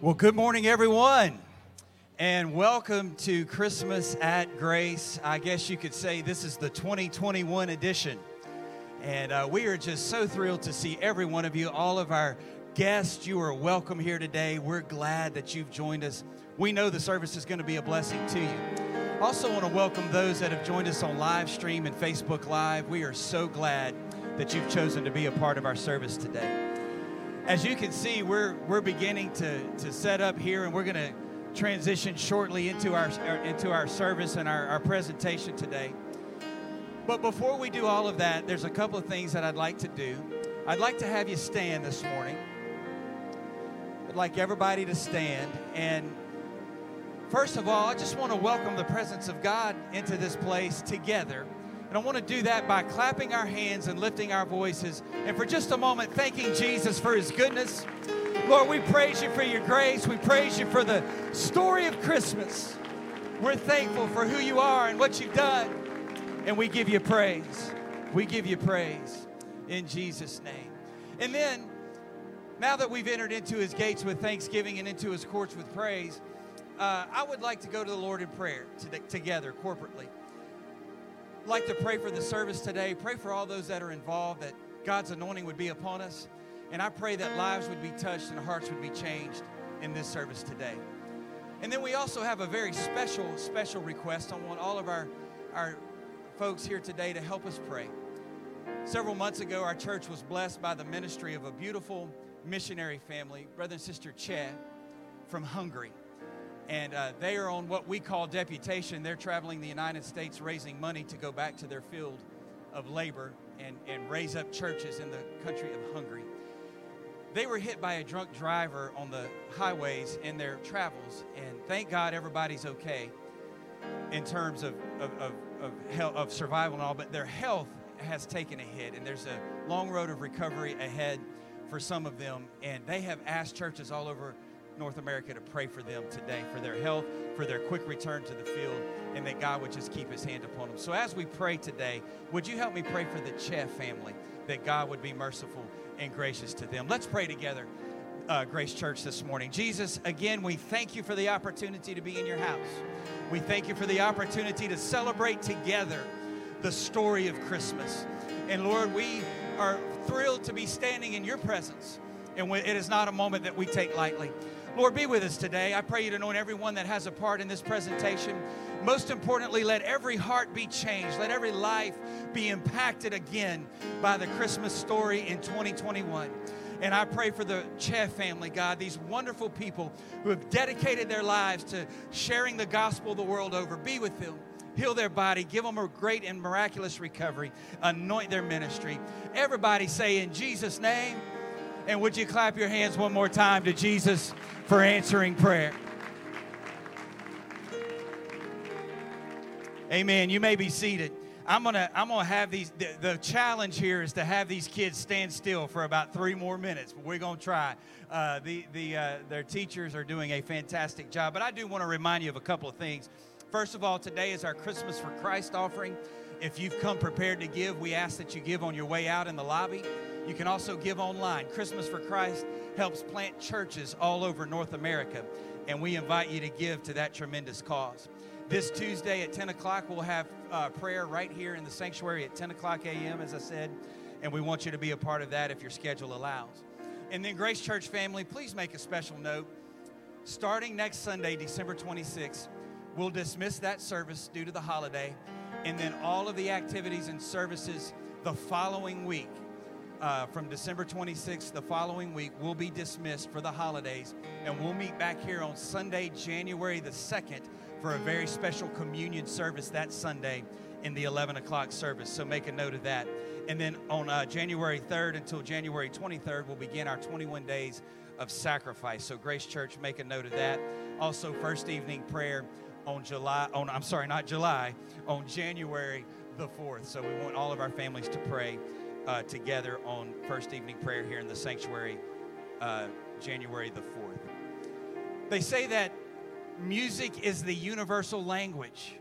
Well, good morning, everyone, and welcome to Christmas at Grace. I guess you could say this is the 2021 edition. And uh, we are just so thrilled to see every one of you, all of our guests. You are welcome here today. We're glad that you've joined us. We know the service is going to be a blessing to you. Also, want to welcome those that have joined us on live stream and Facebook Live. We are so glad that you've chosen to be a part of our service today as you can see, we're, we're beginning to, to set up here and we're going to transition shortly into our, into our service and our, our presentation today. But before we do all of that, there's a couple of things that I'd like to do. I'd like to have you stand this morning. I'd like everybody to stand. And first of all, I just want to welcome the presence of God into this place together. And I want to do that by clapping our hands and lifting our voices. And for just a moment, thanking Jesus for his goodness. Lord, we praise you for your grace. We praise you for the story of Christmas. We're thankful for who you are and what you've done. And we give you praise. We give you praise in Jesus' name. And then, now that we've entered into his gates with thanksgiving and into his courts with praise, uh, I would like to go to the Lord in prayer to, together corporately like to pray for the service today. Pray for all those that are involved, that God's anointing would be upon us. And I pray that lives would be touched and hearts would be changed in this service today. And then we also have a very special, special request. I want all of our, our folks here today to help us pray. Several months ago, our church was blessed by the ministry of a beautiful missionary family, brother and sister Che from Hungary and uh, they are on what we call deputation. They're traveling the United States raising money to go back to their field of labor and, and raise up churches in the country of Hungary. They were hit by a drunk driver on the highways in their travels, and thank God everybody's okay in terms of, of, of, of, health, of survival and all, but their health has taken a hit, and there's a long road of recovery ahead for some of them, and they have asked churches all over North America to pray for them today, for their health, for their quick return to the field, and that God would just keep his hand upon them. So as we pray today, would you help me pray for the Che family, that God would be merciful and gracious to them? Let's pray together. Uh, Grace Church this morning. Jesus, again, we thank you for the opportunity to be in your house. We thank you for the opportunity to celebrate together the story of Christmas. And Lord, we are thrilled to be standing in your presence. And it is not a moment that we take lightly. Lord, be with us today. I pray you to anoint everyone that has a part in this presentation. Most importantly, let every heart be changed. Let every life be impacted again by the Christmas story in 2021. And I pray for the Che family, God, these wonderful people who have dedicated their lives to sharing the gospel the world over. Be with them heal their body, give them a great and miraculous recovery, anoint their ministry. Everybody say in Jesus' name. And would you clap your hands one more time to Jesus? for answering prayer. Amen. You may be seated. I'm gonna I'm gonna have these. The, the, challenge here is to have these kids stand still for about three more minutes. We're gonna try. Uh, the the uh, their teachers are doing a fantastic job. But I do want to remind you of a couple of things. First of all, today is our Christmas for Christ offering. If you've come prepared to give, we ask that you give on your way out in the lobby. You can also give online. Christmas for Christ helps plant churches all over North America, and we invite you to give to that tremendous cause. This Tuesday at 10 o'clock, we'll have uh, prayer right here in the sanctuary at 10 o'clock a.m., as I said, and we want you to be a part of that if your schedule allows. And then, Grace Church family, please make a special note. Starting next Sunday, December 26th, we'll dismiss that service due to the holiday, and then all of the activities and services the following week uh, from December 26th, the following week, we'll be dismissed for the holidays. And we'll meet back here on Sunday, January the 2nd, for a very special communion service that Sunday in the 11 o'clock service. So make a note of that. And then on uh, January 3rd until January 23rd, we'll begin our 21 days of sacrifice. So Grace Church, make a note of that. Also, first evening prayer on July, on I'm sorry, not July, on January the 4th. So we want all of our families to pray uh, together on first evening prayer here in the sanctuary, uh, January the 4th. They say that music is the universal language.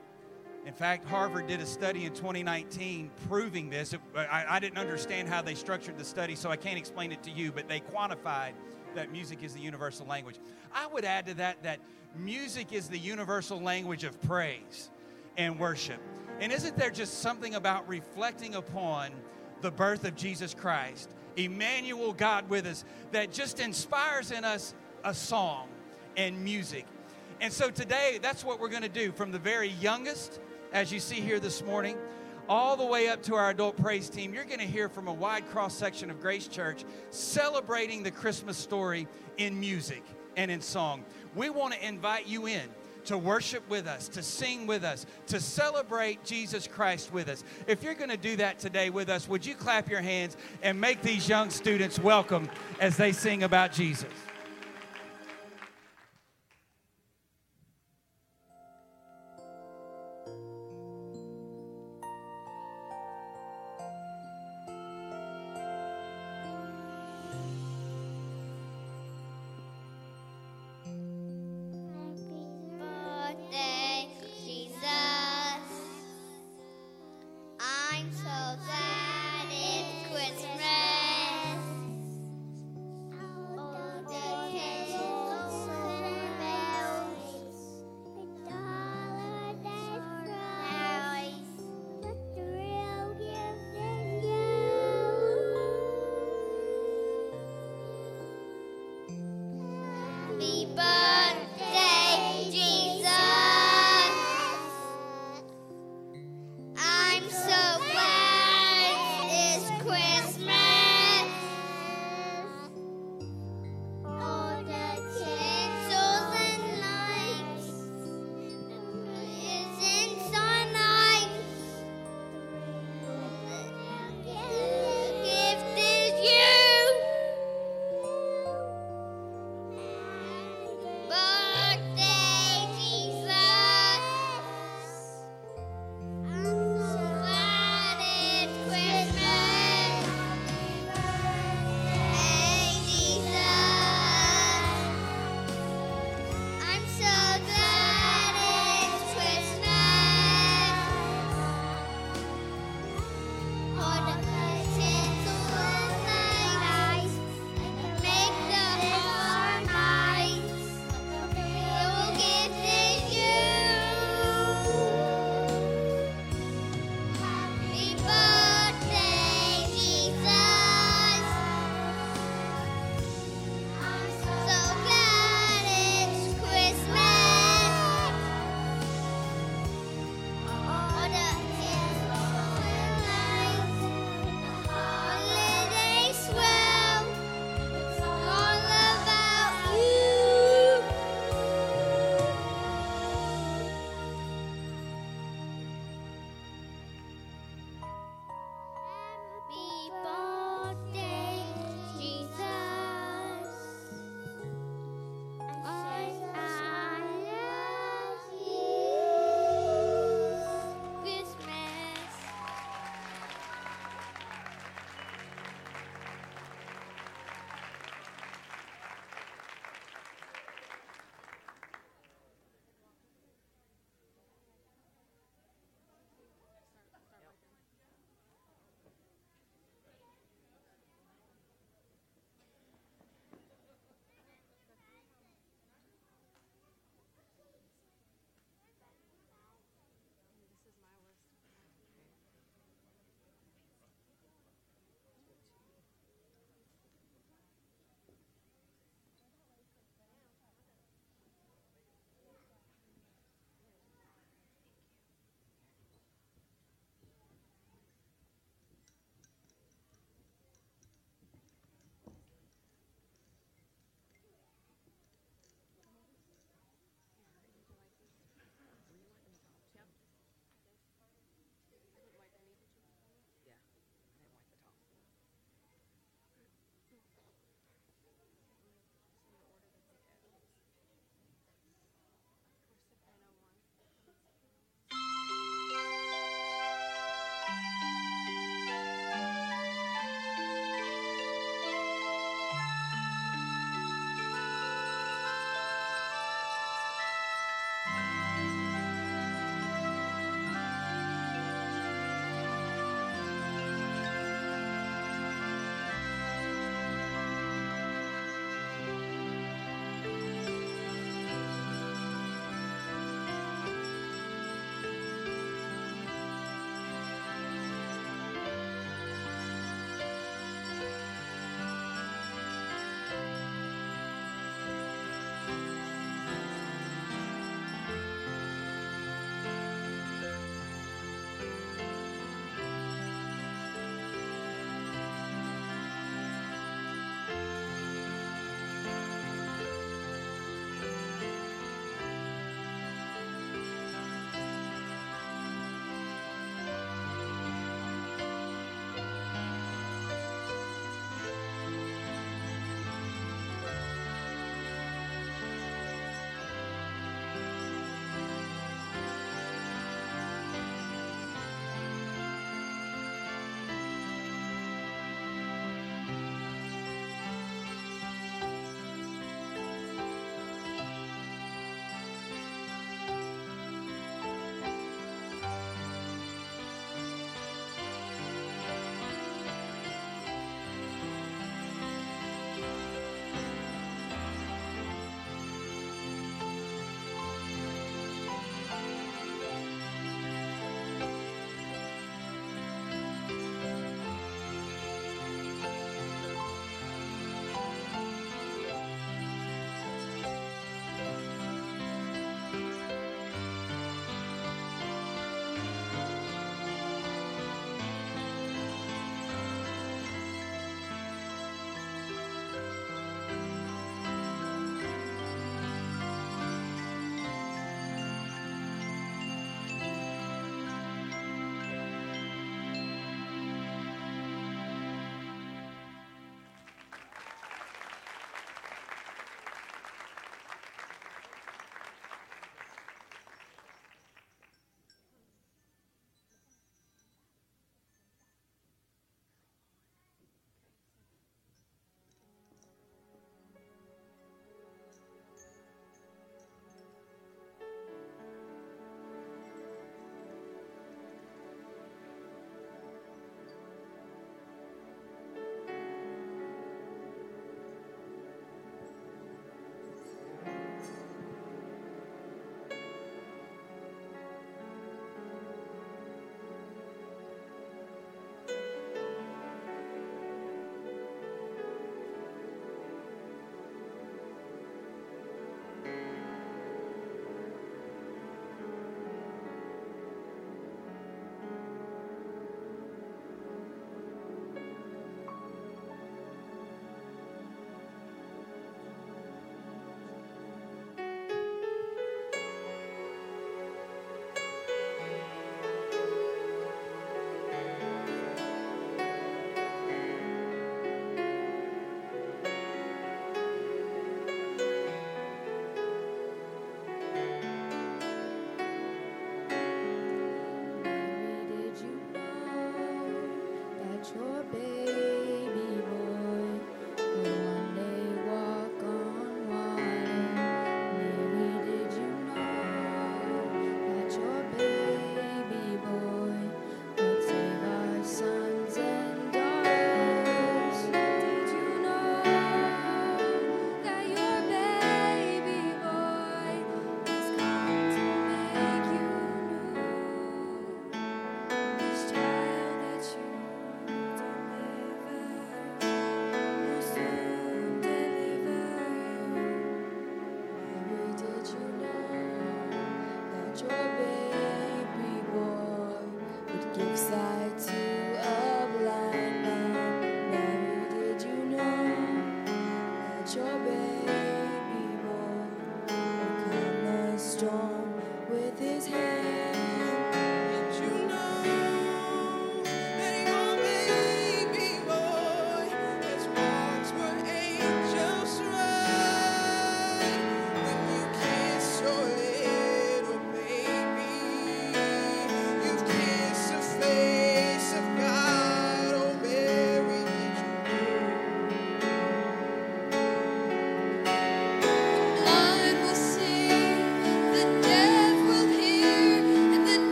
In fact, Harvard did a study in 2019 proving this. I, I didn't understand how they structured the study, so I can't explain it to you, but they quantified that music is the universal language. I would add to that that music is the universal language of praise and worship. And isn't there just something about reflecting upon the birth of Jesus Christ, Emmanuel, God with us, that just inspires in us a song and music? And so today, that's what we're going to do from the very youngest, as you see here this morning, all the way up to our adult praise team, you're going to hear from a wide cross section of Grace Church celebrating the Christmas story in music and in song. We want to invite you in to worship with us, to sing with us, to celebrate Jesus Christ with us. If you're going to do that today with us, would you clap your hands and make these young students welcome as they sing about Jesus?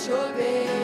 I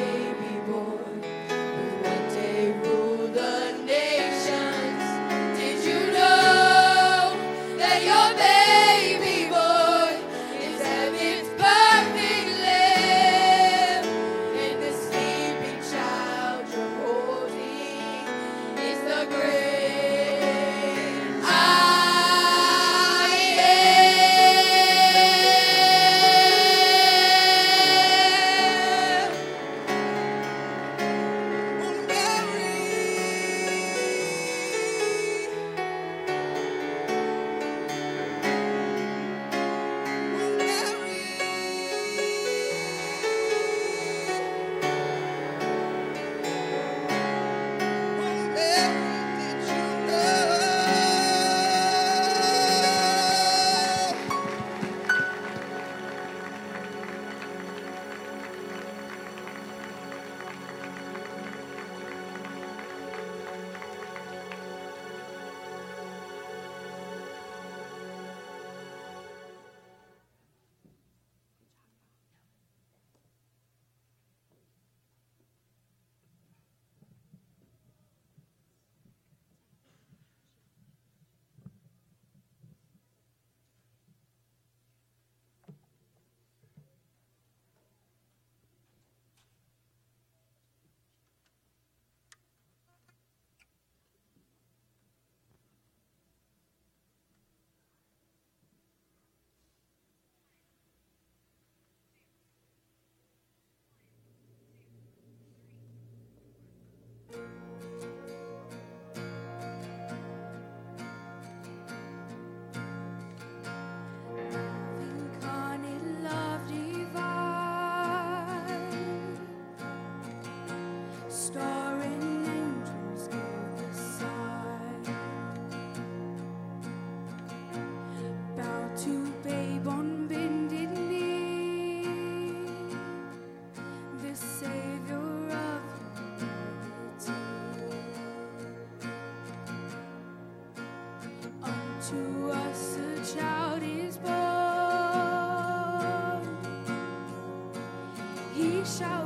shall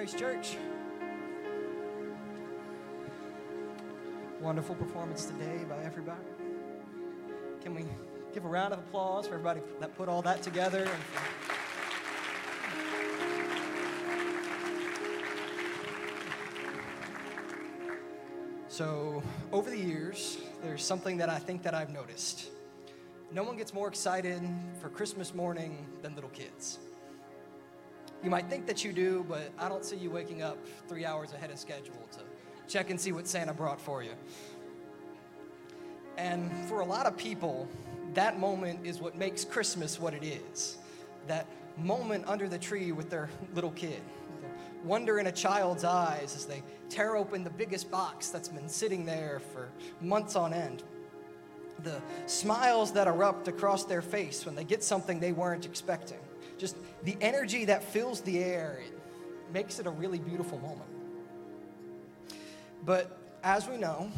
Grace Church. Wonderful performance today by everybody. Can we give a round of applause for everybody that put all that together? So, over the years, there's something that I think that I've noticed. No one gets more excited for Christmas morning than little kids. You might think that you do, but I don't see you waking up three hours ahead of schedule to check and see what Santa brought for you. And for a lot of people, that moment is what makes Christmas what it is. That moment under the tree with their little kid. The wonder in a child's eyes as they tear open the biggest box that's been sitting there for months on end. The smiles that erupt across their face when they get something they weren't expecting. Just the energy that fills the air, it makes it a really beautiful moment. But as we know,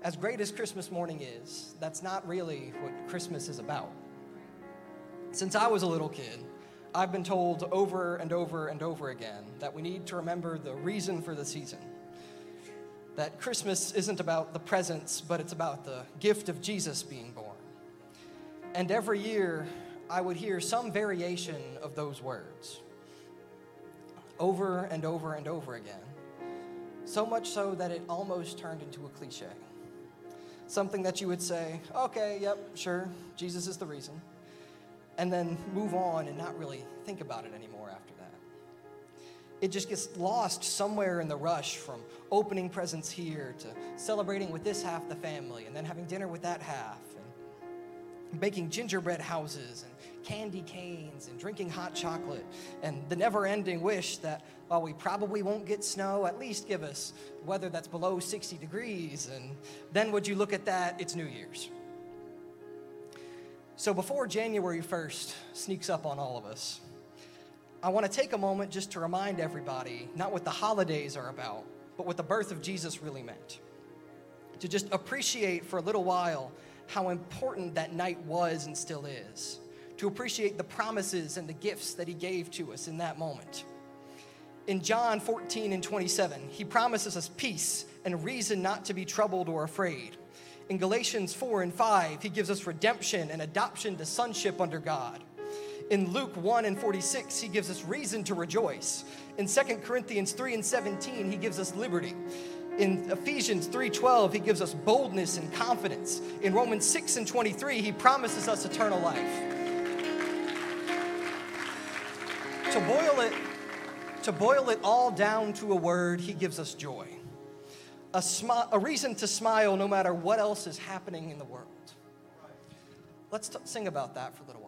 as great as Christmas morning is, that's not really what Christmas is about. Since I was a little kid, I've been told over and over and over again that we need to remember the reason for the season. That Christmas isn't about the presents, but it's about the gift of Jesus being born. And every year, I would hear some variation of those words over and over and over again. So much so that it almost turned into a cliche. Something that you would say, okay, yep, sure, Jesus is the reason and then move on and not really think about it anymore after that. It just gets lost somewhere in the rush from opening presents here to celebrating with this half the family and then having dinner with that half and baking gingerbread houses and candy canes and drinking hot chocolate and the never ending wish that while we probably won't get snow, at least give us weather that's below 60 degrees. And then would you look at that? It's New Year's. So before January 1st sneaks up on all of us, I want to take a moment just to remind everybody not what the holidays are about, but what the birth of Jesus really meant. To just appreciate for a little while how important that night was and still is. To appreciate the promises and the gifts that he gave to us in that moment. In John 14 and 27, he promises us peace and reason not to be troubled or afraid. In Galatians 4 and 5, he gives us redemption and adoption to sonship under God. In Luke 1 and 46, he gives us reason to rejoice. In 2 Corinthians 3 and 17, he gives us liberty. In Ephesians 3:12, he gives us boldness and confidence. In Romans 6 and 23, he promises us eternal life. To boil it to boil it all down to a word, he gives us joy a, smi- a reason to smile no matter what else is happening in the world. Let's t- sing about that for a little while.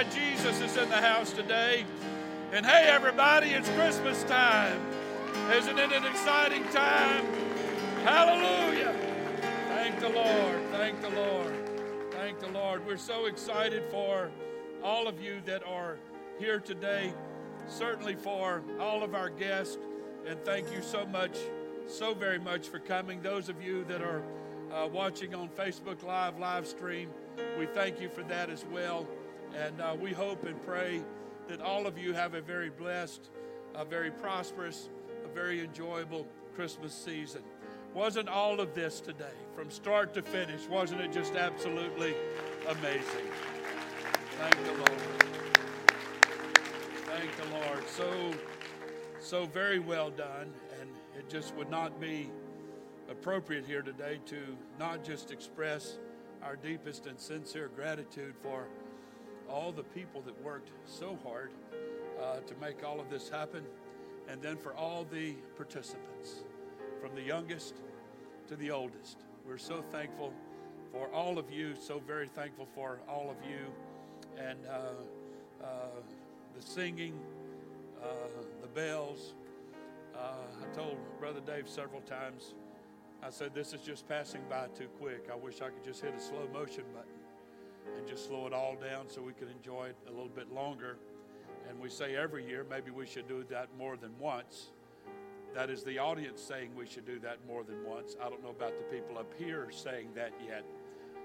Glad Jesus is in the house today. And hey, everybody, it's Christmas time. Isn't it an exciting time? Hallelujah. Thank the Lord. Thank the Lord. Thank the Lord. We're so excited for all of you that are here today, certainly for all of our guests. And thank you so much, so very much for coming. Those of you that are uh, watching on Facebook Live, live stream, we thank you for that as well. And uh, we hope and pray that all of you have a very blessed, a very prosperous, a very enjoyable Christmas season. Wasn't all of this today, from start to finish, wasn't it just absolutely amazing? Thank the Lord. Thank the Lord. So, so very well done. And it just would not be appropriate here today to not just express our deepest and sincere gratitude for all the people that worked so hard uh, to make all of this happen, and then for all the participants, from the youngest to the oldest. We're so thankful for all of you, so very thankful for all of you, and uh, uh, the singing, uh, the bells. Uh, I told Brother Dave several times I said, This is just passing by too quick. I wish I could just hit a slow motion button and just slow it all down so we could enjoy it a little bit longer. And we say every year, maybe we should do that more than once. That is the audience saying we should do that more than once. I don't know about the people up here saying that yet,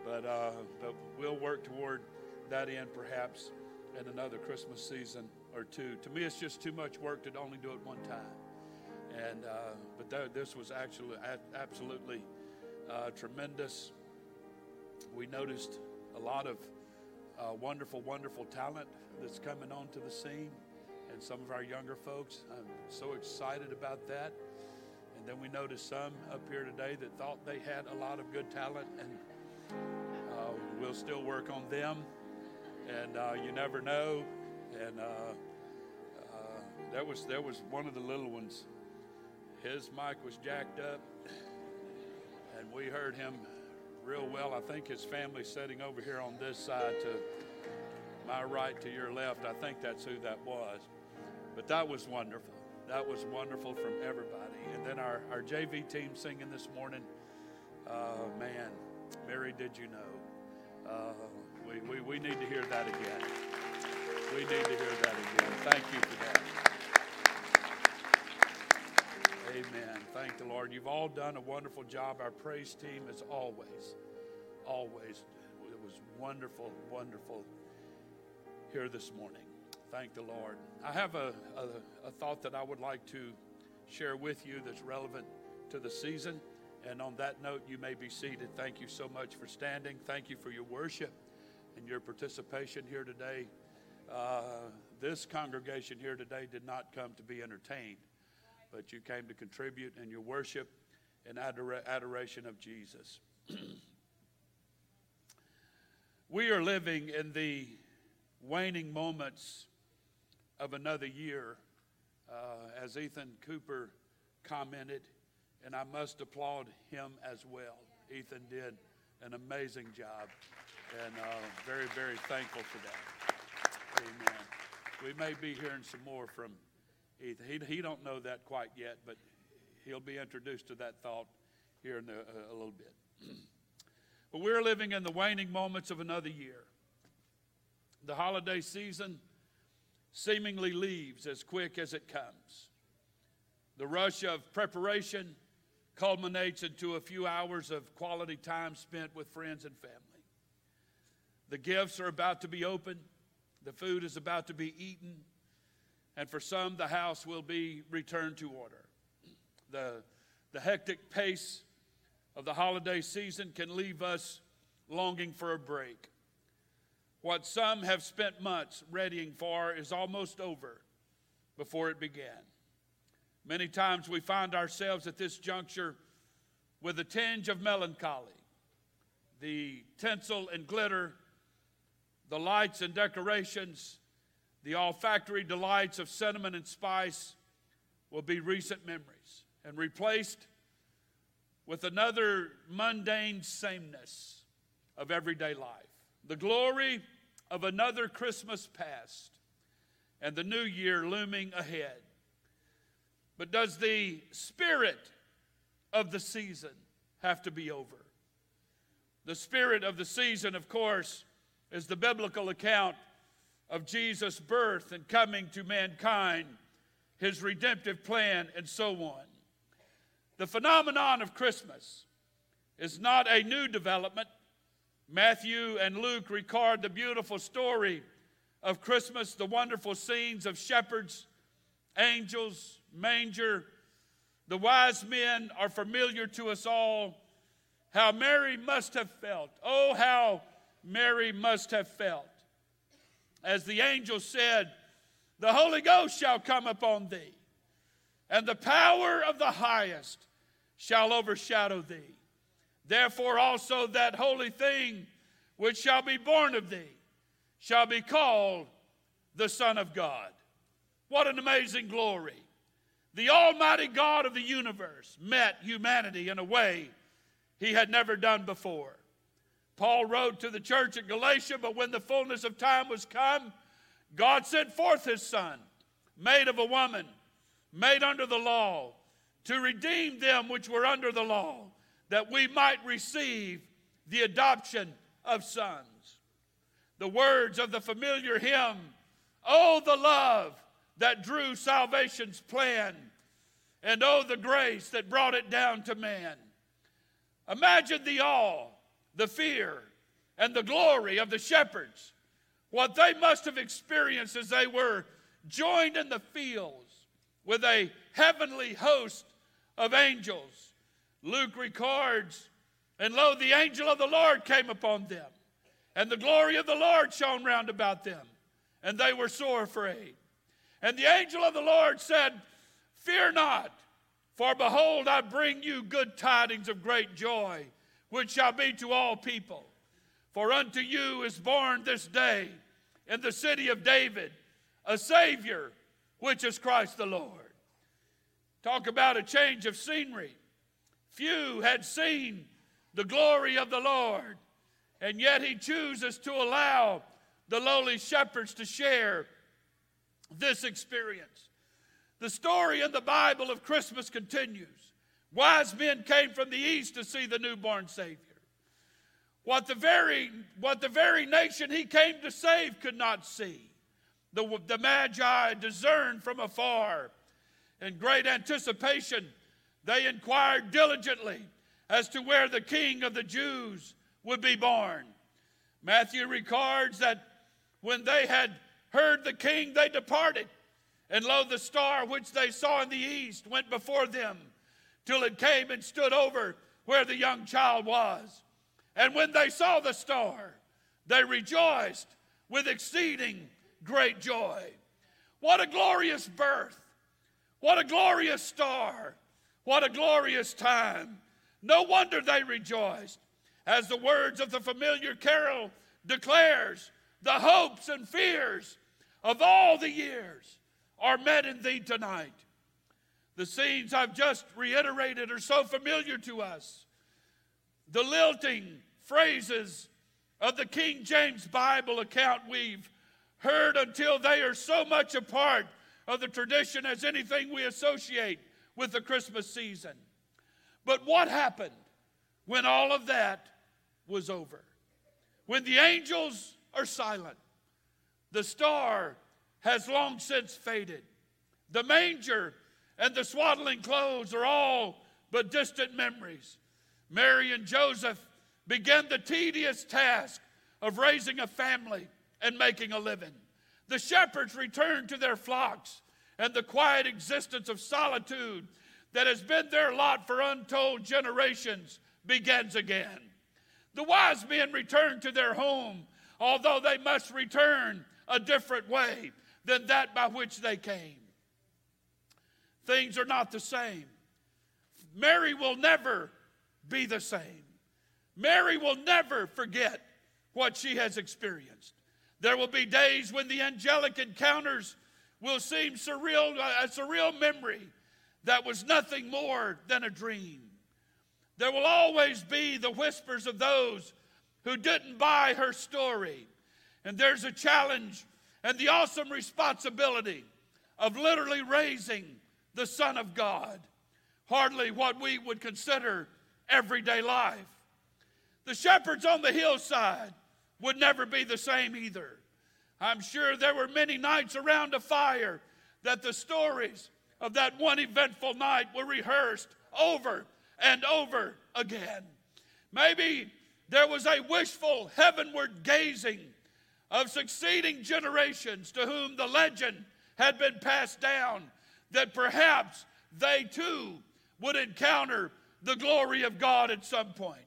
but, uh, but we'll work toward that end perhaps in another Christmas season or two. To me, it's just too much work to only do it one time. And uh, but th- this was actually a- absolutely uh, tremendous. We noticed a lot of uh, wonderful, wonderful talent that's coming onto the scene, and some of our younger folks. I'm so excited about that. And then we noticed some up here today that thought they had a lot of good talent, and uh, we'll still work on them. And uh, you never know. And uh, uh, that was there was one of the little ones his mic was jacked up, and we heard him real well. I think his family's sitting over here on this side to my right to your left. I think that's who that was. But that was wonderful. That was wonderful from everybody. And then our, our JV team singing this morning. Uh, man, Mary, did you know? Uh, we, we, we need to hear that again. We need to hear that again. Thank you for that. Amen. Thank the Lord. You've all done a wonderful job. Our praise team is always, always, it was wonderful, wonderful here this morning. Thank the Lord. I have a, a, a thought that I would like to share with you that's relevant to the season. And on that note, you may be seated. Thank you so much for standing. Thank you for your worship and your participation here today. Uh, this congregation here today did not come to be entertained but you came to contribute in your worship and adora- adoration of Jesus. we are living in the waning moments of another year, uh, as Ethan Cooper commented, and I must applaud him as well. Ethan did an amazing job, and uh, very, very thankful for that. Amen. We may be hearing some more from Ethan. He, he don't know that quite yet, but he'll be introduced to that thought here in a, uh, a little bit. but we're living in the waning moments of another year. The holiday season seemingly leaves as quick as it comes. The rush of preparation culminates into a few hours of quality time spent with friends and family. The gifts are about to be opened, the food is about to be eaten, and for some, the house will be returned to order. The, the hectic pace of the holiday season can leave us longing for a break. What some have spent months readying for is almost over before it began. Many times we find ourselves at this juncture with a tinge of melancholy. The tinsel and glitter, the lights and decorations, the olfactory delights of cinnamon and spice will be recent memories. and replaced with another mundane sameness of everyday life. The glory of another Christmas past and the new year looming ahead. But does the spirit of the season have to be over? The spirit of the season, of course, is the biblical account of Jesus' birth and coming to mankind, his redemptive plan, and so on. The phenomenon of Christmas is not a new development. Matthew and Luke record the beautiful story of Christmas, the wonderful scenes of shepherds, angels, manger. The wise men are familiar to us all. How Mary must have felt. Oh, how Mary must have felt. As the angel said, The Holy Ghost shall come upon thee, and the power of the highest shall overshadow thee. Therefore, also that holy thing which shall be born of thee shall be called the Son of God. What an amazing glory! The Almighty God of the universe met humanity in a way he had never done before. Paul wrote to the church at Galatia, but when the fullness of time was come, God sent forth his Son, made of a woman, made under the law, to redeem them which were under the law, that we might receive the adoption of sons. The words of the familiar hymn, Oh, the love that drew salvation's plan, and oh, the grace that brought it down to man. Imagine the awe, the fear, and the glory of the shepherds, what they must have experienced as they were joined in the fields with a heavenly host of angels. Luke records, and lo, the angel of the Lord came upon them, and the glory of the Lord shone round about them, and they were sore afraid. And the angel of the Lord said, Fear not, for behold, I bring you good tidings of great joy, which shall be to all people. For unto you is born this day in the city of David a Savior, which is Christ the Lord. Talk about a change of scenery. Few had seen the glory of the Lord, and yet He chooses to allow the lowly shepherds to share this experience. The story in the Bible of Christmas continues. Wise men came from the east to see the newborn Savior. What the very, what the very nation he came to save could not see. The, the Magi discerned from afar in great anticipation, they inquired diligently as to where the king of the Jews would be born. Matthew records that when they had heard the king, they departed. And lo, the star which they saw in the east went before them till it came and stood over where the young child was. And when they saw the star, they rejoiced with exceeding great joy. What a glorious birth! What a glorious star. What a glorious time. No wonder they rejoiced. As the words of the familiar carol declares, the hopes and fears of all the years are met in thee tonight. The scenes I've just reiterated are so familiar to us. The lilting phrases of the King James Bible account we've heard until they are so much a part of the tradition as anything we associate with the Christmas season. But what happened when all of that was over? When the angels are silent, the star has long since faded, the manger and the swaddling clothes are all but distant memories. Mary and Joseph began the tedious task of raising a family and making a living. The shepherds returned to their flocks, and the quiet existence of solitude that has been their lot for untold generations begins again. The wise men return to their home, although they must return a different way than that by which they came. Things are not the same. Mary will never be the same. Mary will never forget what she has experienced. There will be days when the angelic encounters will seem surreal, a surreal memory that was nothing more than a dream. There will always be the whispers of those who didn't buy her story. And there's a challenge and the awesome responsibility of literally raising the Son of God. Hardly what we would consider everyday life. The shepherds on the hillside would never be the same either. I'm sure there were many nights around a fire that the stories of that one eventful night were rehearsed over and over again. Maybe there was a wishful heavenward gazing of succeeding generations to whom the legend had been passed down that perhaps they too would encounter the glory of God at some point.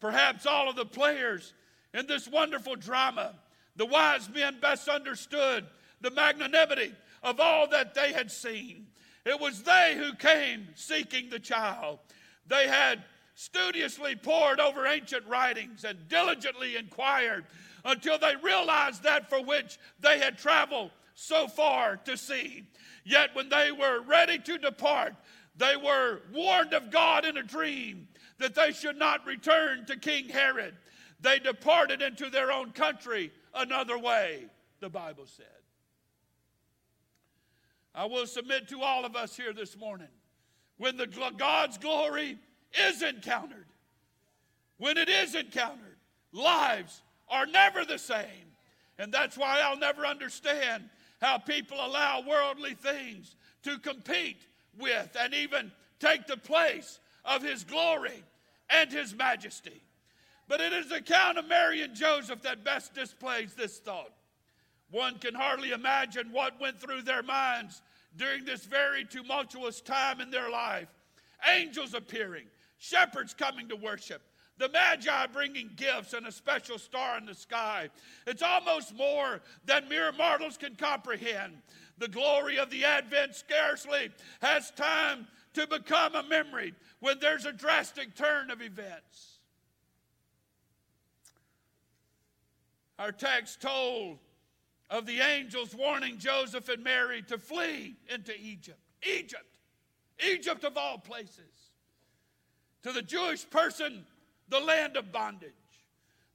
Perhaps all of the players in this wonderful drama, the wise men best understood the magnanimity of all that they had seen. It was they who came seeking the child. They had studiously pored over ancient writings and diligently inquired until they realized that for which they had traveled so far to see. Yet when they were ready to depart, they were warned of God in a dream that they should not return to King Herod. They departed into their own country another way, the Bible said. I will submit to all of us here this morning when the God's glory is encountered, when it is encountered, lives are never the same. And that's why I'll never understand how people allow worldly things to compete with and even take the place of his glory and his majesty. But it is the account of Mary and Joseph that best displays this thought. One can hardly imagine what went through their minds during this very tumultuous time in their life. Angels appearing, shepherds coming to worship, the Magi bringing gifts and a special star in the sky. It's almost more than mere mortals can comprehend. The glory of the Advent scarcely has time to become a memory when there's a drastic turn of events. Our text told of the angels warning Joseph and Mary to flee into Egypt. Egypt, Egypt of all places. To the Jewish person, the land of bondage,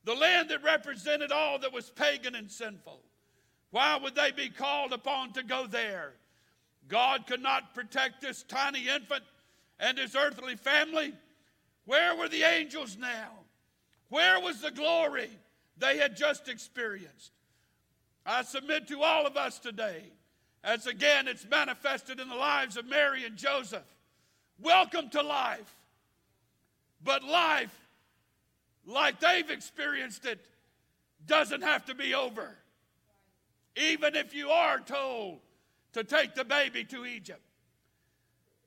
the land that represented all that was pagan and sinful. Why would they be called upon to go there? God could not protect this tiny infant and his earthly family. Where were the angels now? Where was the glory they had just experienced? I submit to all of us today, as again it's manifested in the lives of Mary and Joseph. Welcome to life. But life like they've experienced it doesn't have to be over. Even if you are told to take the baby to Egypt.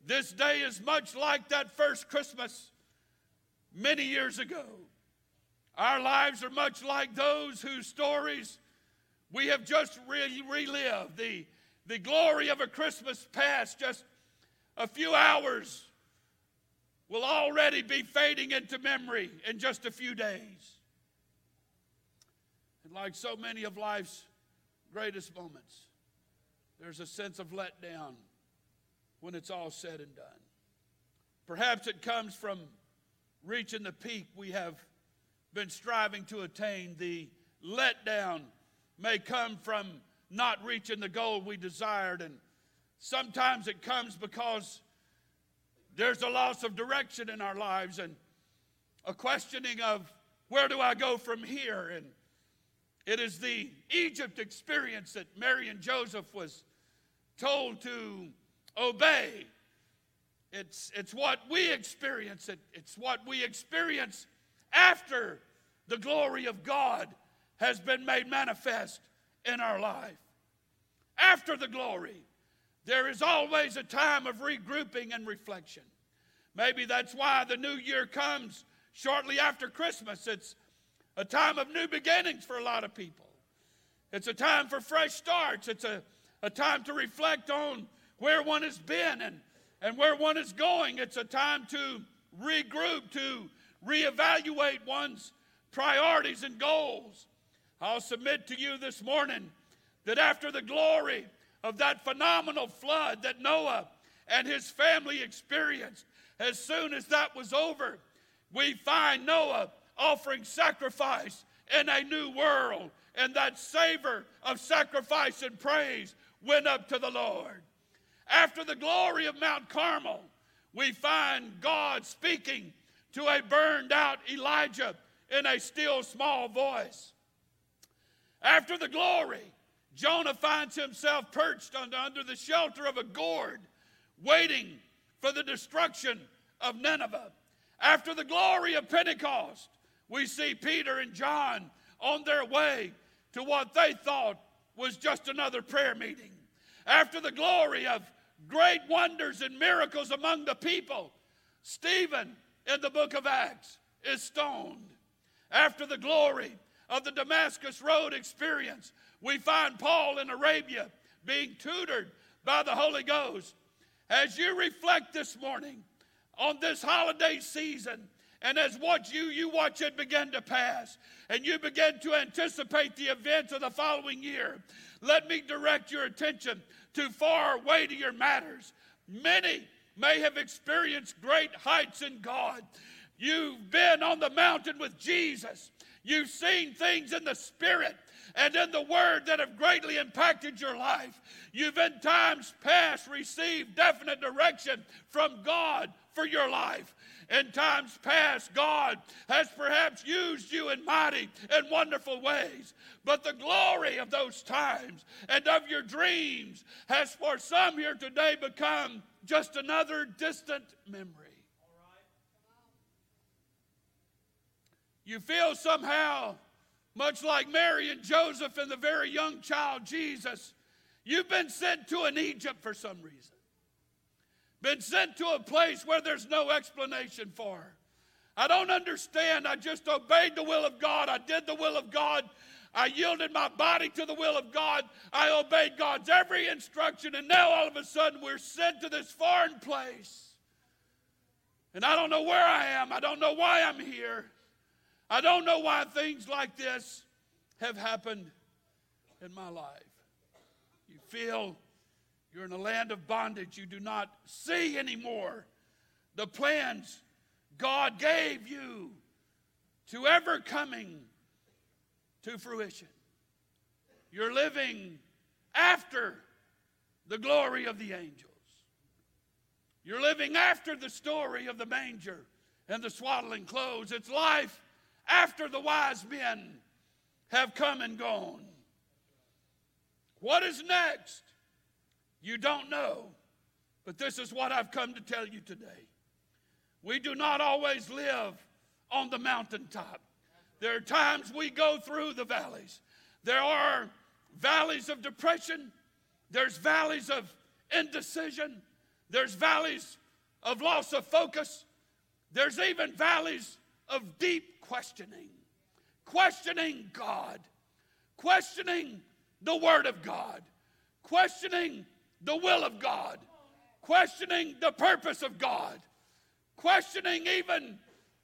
This day is much like that first Christmas many years ago. Our lives are much like those whose stories we have just re- relived. The, the glory of a Christmas past just a few hours will already be fading into memory in just a few days. And like so many of life's greatest moments, there's a sense of letdown when it's all said and done. Perhaps it comes from reaching the peak we have been striving to attain. The letdown may come from not reaching the goal we desired, and sometimes it comes because there's a loss of direction in our lives and a questioning of where do I go from here? And it is the Egypt experience that Mary and Joseph was told to obey. It's, it's what we experience. It, it's what we experience after the glory of God has been made manifest in our life. After the glory, there is always a time of regrouping and reflection. Maybe that's why the new year comes shortly after Christmas. It's a time of new beginnings for a lot of people. It's a time for fresh starts. It's a, a time to reflect on where one has been and, and where one is going. It's a time to regroup, to reevaluate one's priorities and goals. I'll submit to you this morning that after the glory of that phenomenal flood that Noah and his family experienced. As soon as that was over, we find Noah offering sacrifice in a new world, and that savor of sacrifice and praise went up to the Lord. After the glory of Mount Carmel, we find God speaking to a burned out Elijah in a still small voice. After the glory, Jonah finds himself perched under the shelter of a gourd, waiting for the destruction of Nineveh. After the glory of Pentecost, we see Peter and John on their way to what they thought was just another prayer meeting. After the glory of great wonders and miracles among the people, Stephen in the book of Acts is stoned. After the glory of the Damascus Road experience, we find Paul in Arabia being tutored by the Holy Ghost. As you reflect this morning on this holiday season, and as what you you watch it begin to pass, and you begin to anticipate the events of the following year, let me direct your attention to far weightier matters. Many may have experienced great heights in God. You've been on the mountain with Jesus. You've seen things in the Spirit and in the Word that have greatly impacted your life. You've in times past received definite direction from God for your life. In times past, God has perhaps used you in mighty and wonderful ways. But the glory of those times and of your dreams has for some here today become just another distant memory. You feel somehow, much like Mary and Joseph and the very young child Jesus, you've been sent to an Egypt for some reason been sent to a place where there's no explanation for. I don't understand. I just obeyed the will of God. I did the will of God. I yielded my body to the will of God. I obeyed God's every instruction. And now all of a sudden we're sent to this foreign place. And I don't know where I am. I don't know why I'm here. I don't know why things like this have happened in my life. You feel you're in a land of bondage. You do not see anymore the plans God gave you to ever coming to fruition. You're living after the glory of the angels. You're living after the story of the manger and the swaddling clothes. It's life after the wise men have come and gone. What is next? You don't know, but this is what I've come to tell you today. We do not always live on the mountaintop. There are times we go through the valleys. There are valleys of depression, there's valleys of indecision, there's valleys of loss of focus, there's even valleys of deep questioning. Questioning God, questioning the Word of God, questioning the will of God, questioning the purpose of God, questioning even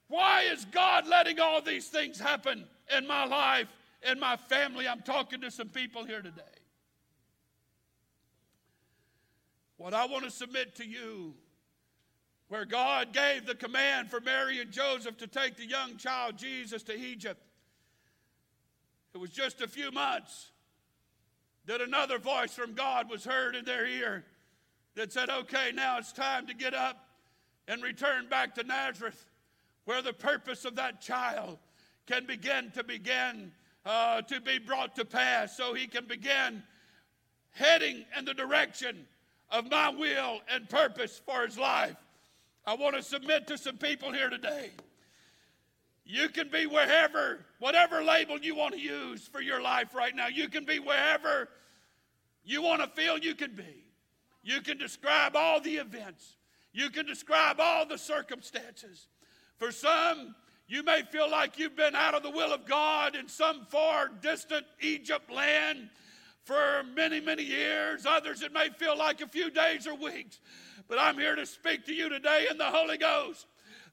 why is God letting all these things happen in my life, in my family. I'm talking to some people here today. What I want to submit to you, where God gave the command for Mary and Joseph to take the young child Jesus to Egypt, it was just a few months that another voice from God was heard in their ear that said, Okay, now it's time to get up and return back to Nazareth, where the purpose of that child can begin to begin uh, to be brought to pass, so he can begin heading in the direction of my will and purpose for his life. I want to submit to some people here today. You can be wherever, whatever label you want to use for your life right now. You can be wherever you want to feel you can be. You can describe all the events. You can describe all the circumstances. For some, you may feel like you've been out of the will of God in some far distant Egypt land for many, many years. Others, it may feel like a few days or weeks. But I'm here to speak to you today in the Holy Ghost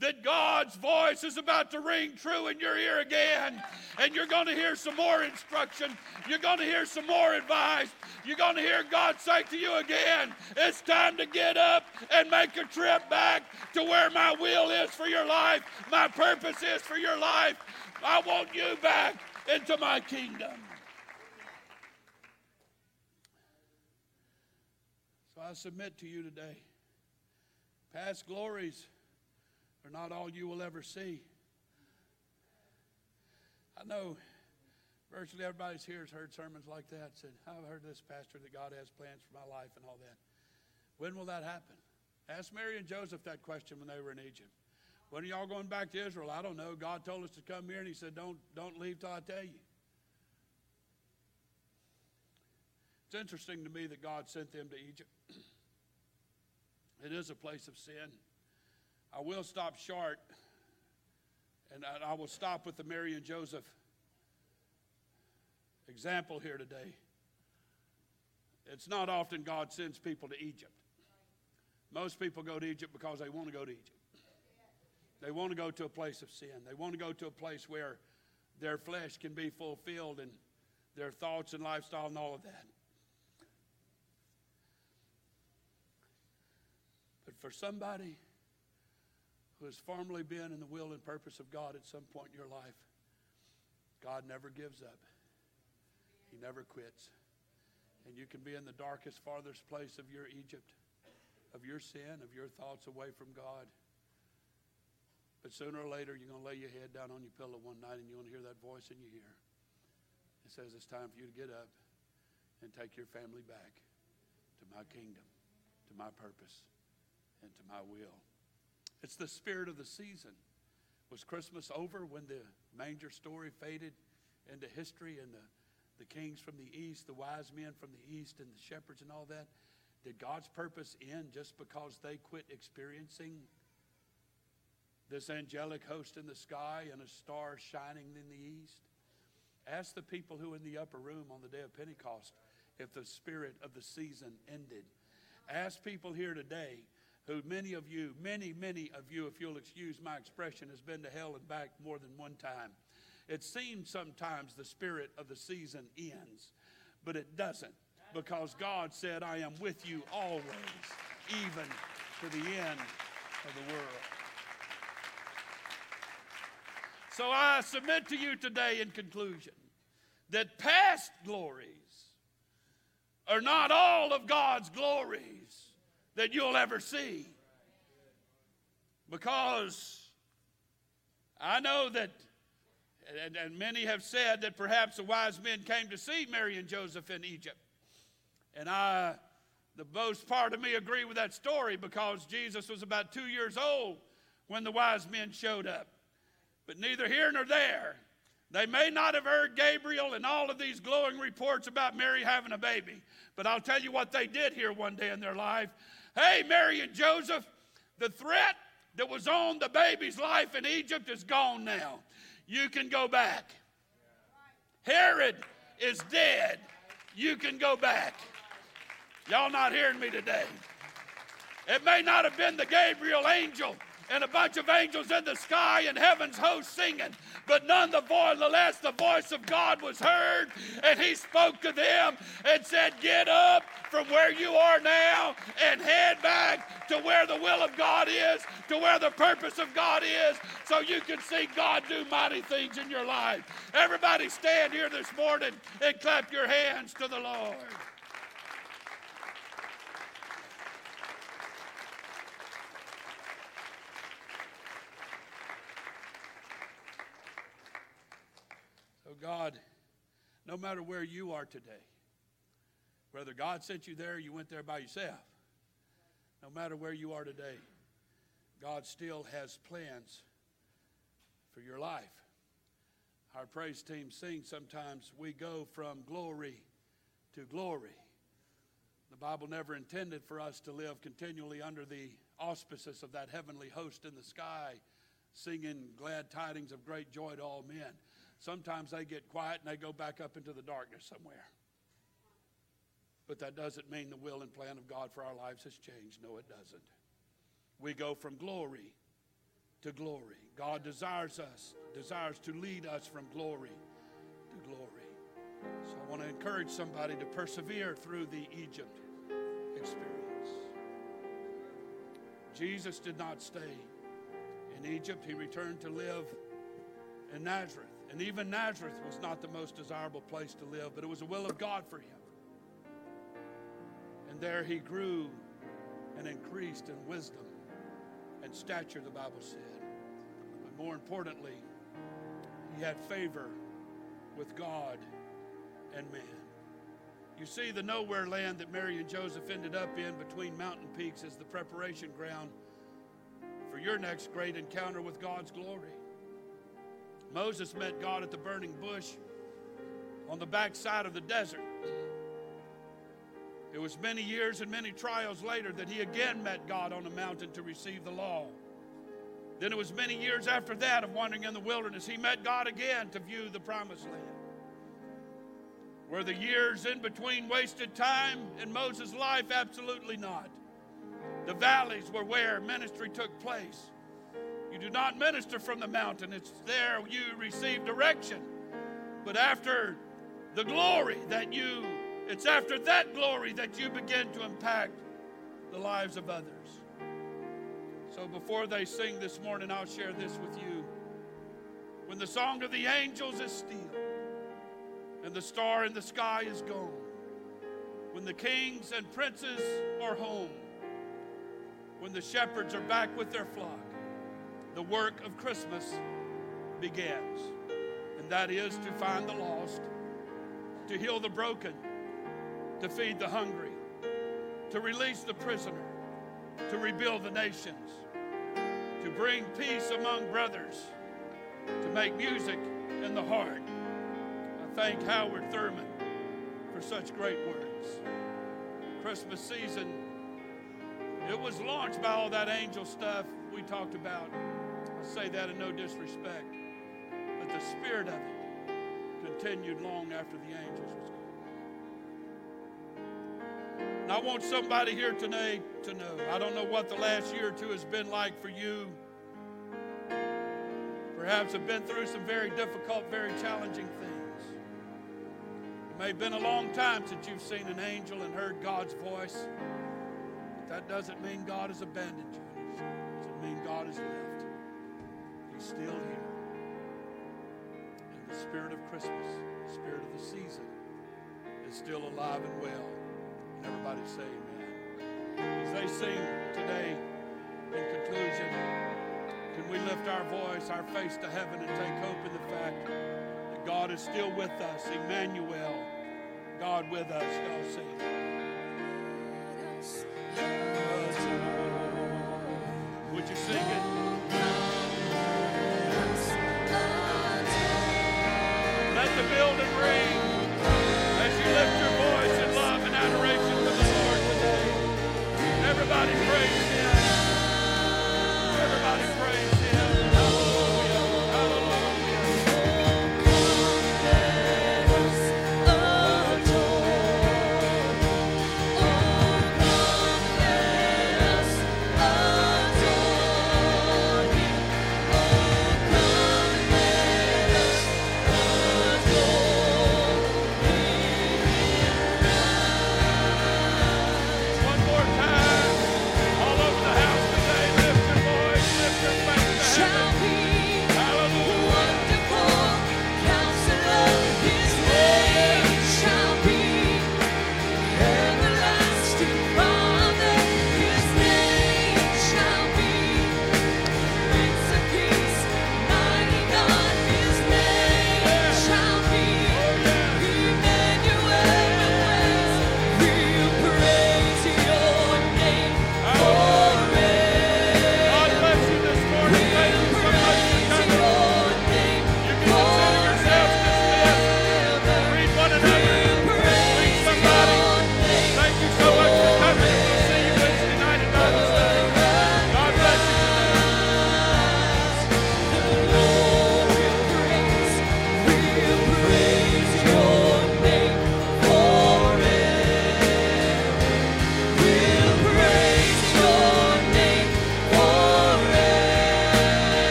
that God's voice is about to ring true in your ear again. And you're going to hear some more instruction. You're going to hear some more advice. You're going to hear God say to you again, it's time to get up and make a trip back to where my will is for your life, my purpose is for your life. I want you back into my kingdom. So I submit to you today past glories are not all you will ever see. I know virtually everybody's here has heard sermons like that. Said, I've heard this, Pastor, that God has plans for my life and all that. When will that happen? Ask Mary and Joseph that question when they were in Egypt. When are y'all going back to Israel? I don't know. God told us to come here, and He said, Don't, don't leave till I tell you. It's interesting to me that God sent them to Egypt. It is a place of sin. I will stop short, and I will stop with the Mary and Joseph example here today. It's not often God sends people to Egypt. Most people go to Egypt because they want to go to Egypt. They want to go to a place of sin. They want to go to a place where their flesh can be fulfilled and their thoughts and lifestyle and all of that. But for somebody who has formerly been in the will and purpose of God at some point in your life, God never gives up. He never quits. And you can be in the darkest, farthest place of your Egypt, of your sin, of your thoughts away from God. But sooner or later, you're going to lay your head down on your pillow one night and you're going to hear that voice in your ear. It says it's time for you to get up and take your family back to my kingdom, to my purpose, and to my will. It's the spirit of the season. Was Christmas over when the manger story faded into history and the, the kings from the east, the wise men from the east, and the shepherds and all that? Did God's purpose end just because they quit experiencing this angelic host in the sky and a star shining in the east? Ask the people who in the upper room on the day of Pentecost if the spirit of the season ended. Ask people here today who many of you, many, many of you, if you'll excuse my expression, has been to hell and back more than one time. It seems sometimes the spirit of the season ends, but it doesn't because God said, I am with you always, even to the end of the world. So I submit to you today in conclusion that past glories are not all of God's glories that you'll ever see. Because I know that, and, and, many have said that perhaps the wise men came to see Mary and Joseph in Egypt. And I, the most part of me, agree with that story because Jesus was about two years old when the wise men showed up. But neither here nor there. They may not have heard Gabriel and all of these glowing reports about Mary having a baby, but I'll tell you what they did hear one day in their life. Hey, Mary and Joseph, the threat that was on the baby's life in Egypt is gone now. You can go back. Herod is dead. You can go back. Y'all not hearing me today. It may not have been the Gabriel angel and a bunch of angels in the sky and heaven's host singing. But none the more, the less the voice of God was heard, and he spoke to them and said, Get up from where you are now and head back to where the will of God is, to where the purpose of God is, so you can see God do mighty things in your life. Everybody stand here this morning and clap your hands to the Lord. God, no matter where you are today, whether God sent you there you went there by yourself, no matter where you are today, God still has plans for your life. Our praise team sings sometimes, we go from glory to glory. The Bible never intended for us to live continually under the auspices of that heavenly host in the sky, singing glad tidings of great joy to all men sometimes they get quiet and they go back up into the darkness somewhere. But that doesn't mean the will and plan of God for our lives has changed. No, it doesn't. We go from glory to glory. God desires us, desires to lead us from glory to glory. So I want to encourage somebody to persevere through the Egypt experience. Jesus did not stay in Egypt, he returned to live in Nazareth. And even Nazareth was not the most desirable place to live, but it was the will of God for him. And there he grew and increased in wisdom and stature, the Bible said. But more importantly, he had favor with God and man. You see, the nowhere land that Mary and Joseph ended up in between mountain peaks is the preparation ground for your next great encounter with God's glory. Moses met God at the burning bush on the backside of the desert. It was many years and many trials later that he again met God on a mountain to receive the law. Then it was many years after that of wandering in the wilderness, he met God again to view the promised land. Were the years in between wasted time in Moses' life? Absolutely not. The valleys were where ministry took place. You do not minister from the mountain, it's there you receive direction. But after the glory that you, it's after that glory that you begin to impact the lives of others. So before they sing this morning, I'll share this with you. When the song of the angels is still and the star in the sky is gone, when the kings and princes are home, when the shepherds are back with their flock, the work of Christmas begins. And that is to find the lost, to heal the broken, to feed the hungry, to release the prisoner, to rebuild the nations, to bring peace among brothers, to make music in the heart. I thank Howard Thurman for such great words. Christmas season it was launched by all that angel stuff we talked about. I say that in no disrespect. But the spirit of it continued long after the angels was gone. And I want somebody here today to know. I don't know what the last year or two has been like for you. Perhaps have been through some very difficult, very challenging things. It may have been a long time since you've seen an angel and heard God's voice. But that doesn't mean God has abandoned you. It doesn't mean God has left. Still here. And the spirit of Christmas, the spirit of the season, is still alive and well. And everybody say amen. As they sing today, in conclusion, can we lift our voice, our face to heaven, and take hope in the fact that God is still with us, Emmanuel, God with us. Y'all sing. Would you sing it? The building ring as you lift